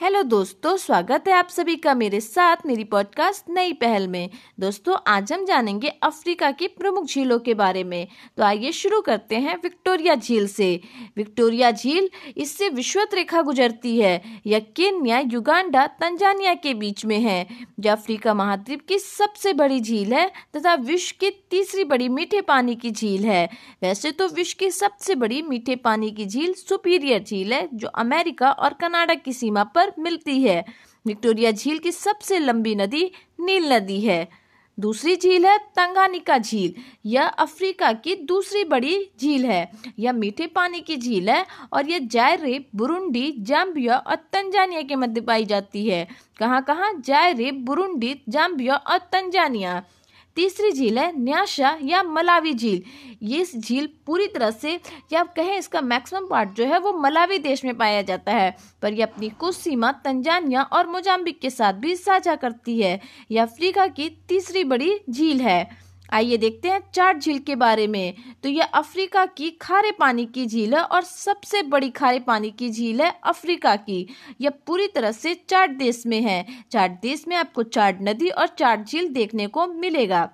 Hello दोस्तों, स्वागत है आप सभी का मेरे साथ मेरी पॉडकास्ट नई पहल में। दोस्तों, आज हम जानेंगे अफ्रीका की प्रमुख झीलों के बारे में। तो आइए शुरू करते हैं विक्टोरिया झील से। विक्टोरिया झील इससे विश्वत रेखा गुजरती है, यह केन्या, युगांडा, तंजानिया के बीच में है। जो अफ्रीका महाद्वीप की सबसे बड़ी झील है तथा विश्व की तीसरी बड़ी मीठे पानी की झील है। वैसे तो विश्व की सबसे बड़ी मीठे पानी की झील सुपीरियर झील है, जो अमेरिका और कनाडा की सीमा पर पर मिलती है। विक्टोरिया झील की सबसे लंबी नदी नील नदी है। दूसरी झील है तंगानिका झील। यह अफ्रीका की दूसरी बड़ी झील है। यह मीठे पानी की झील है और यह जायरे बुरुंडी, जाम्बिया और तंजानिया के मध्य पाई जाती है। कहाँ कहाँ जायरे बुरुंडी, जाम्बिया और तंजानिया। तीसरी झील है न्याशा या मलावी झील। ये झील पूरी तरह से, या आप कहें इसका मैक्सिमम पार्ट जो है, वो मलावी देश में पाया जाता है। पर यह अपनी कुछ सीमा तंजानिया और मोजाम्बिक के साथ भी साझा करती है। यह अफ्रीका की तीसरी बड़ी झील है। आइए देखते हैं चार झील के बारे में। तो यह अफ्रीका की खारे पानी की झील है और सबसे बड़ी खारे पानी की झील है अफ्रीका की। यह पूरी तरह से चार देश में है। चार देश में आपको चार नदी और चार झील देखने को मिलेगा।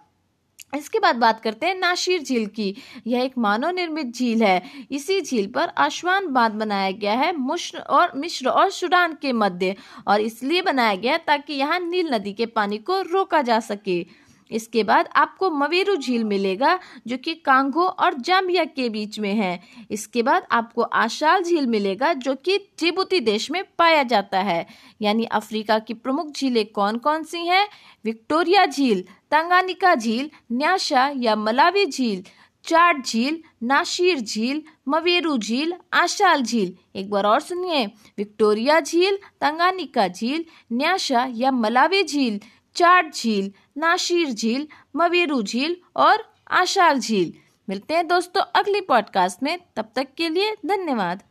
इसके बाद बात करते हैं नाशिर झील की। यह एक मानव निर्मित झील है। इसी झील पर आशवान बाँध बनाया गया है मुश्र और मिश्र और सूडान के मध्य और इसलिए बनाया गया ताकि यहाँ नील नदी के पानी को रोका जा सके। इसके बाद आपको मवेरू झील मिलेगा, जो कि कांगो और जाम्बिया के बीच में है। इसके बाद आपको आशाल झील मिलेगा, जो कि जिबूती देश में पाया जाता है। यानी अफ्रीका की प्रमुख झीलें कौन कौन सी हैं? विक्टोरिया झील, तंगानिका झील, न्याशा या मलावी झील चाट झील, नाशीर झील, मवेरू झील, आशाल झील। एक बार और सुनिए। विक्टोरिया झील, तंगानिका झील, न्याशा या मलावी झील। चाट झील, नाशीर झील, मवेरू झील और आशार झील। मिलते हैं दोस्तों अगली पॉडकास्ट में। तब तक के लिए धन्यवाद।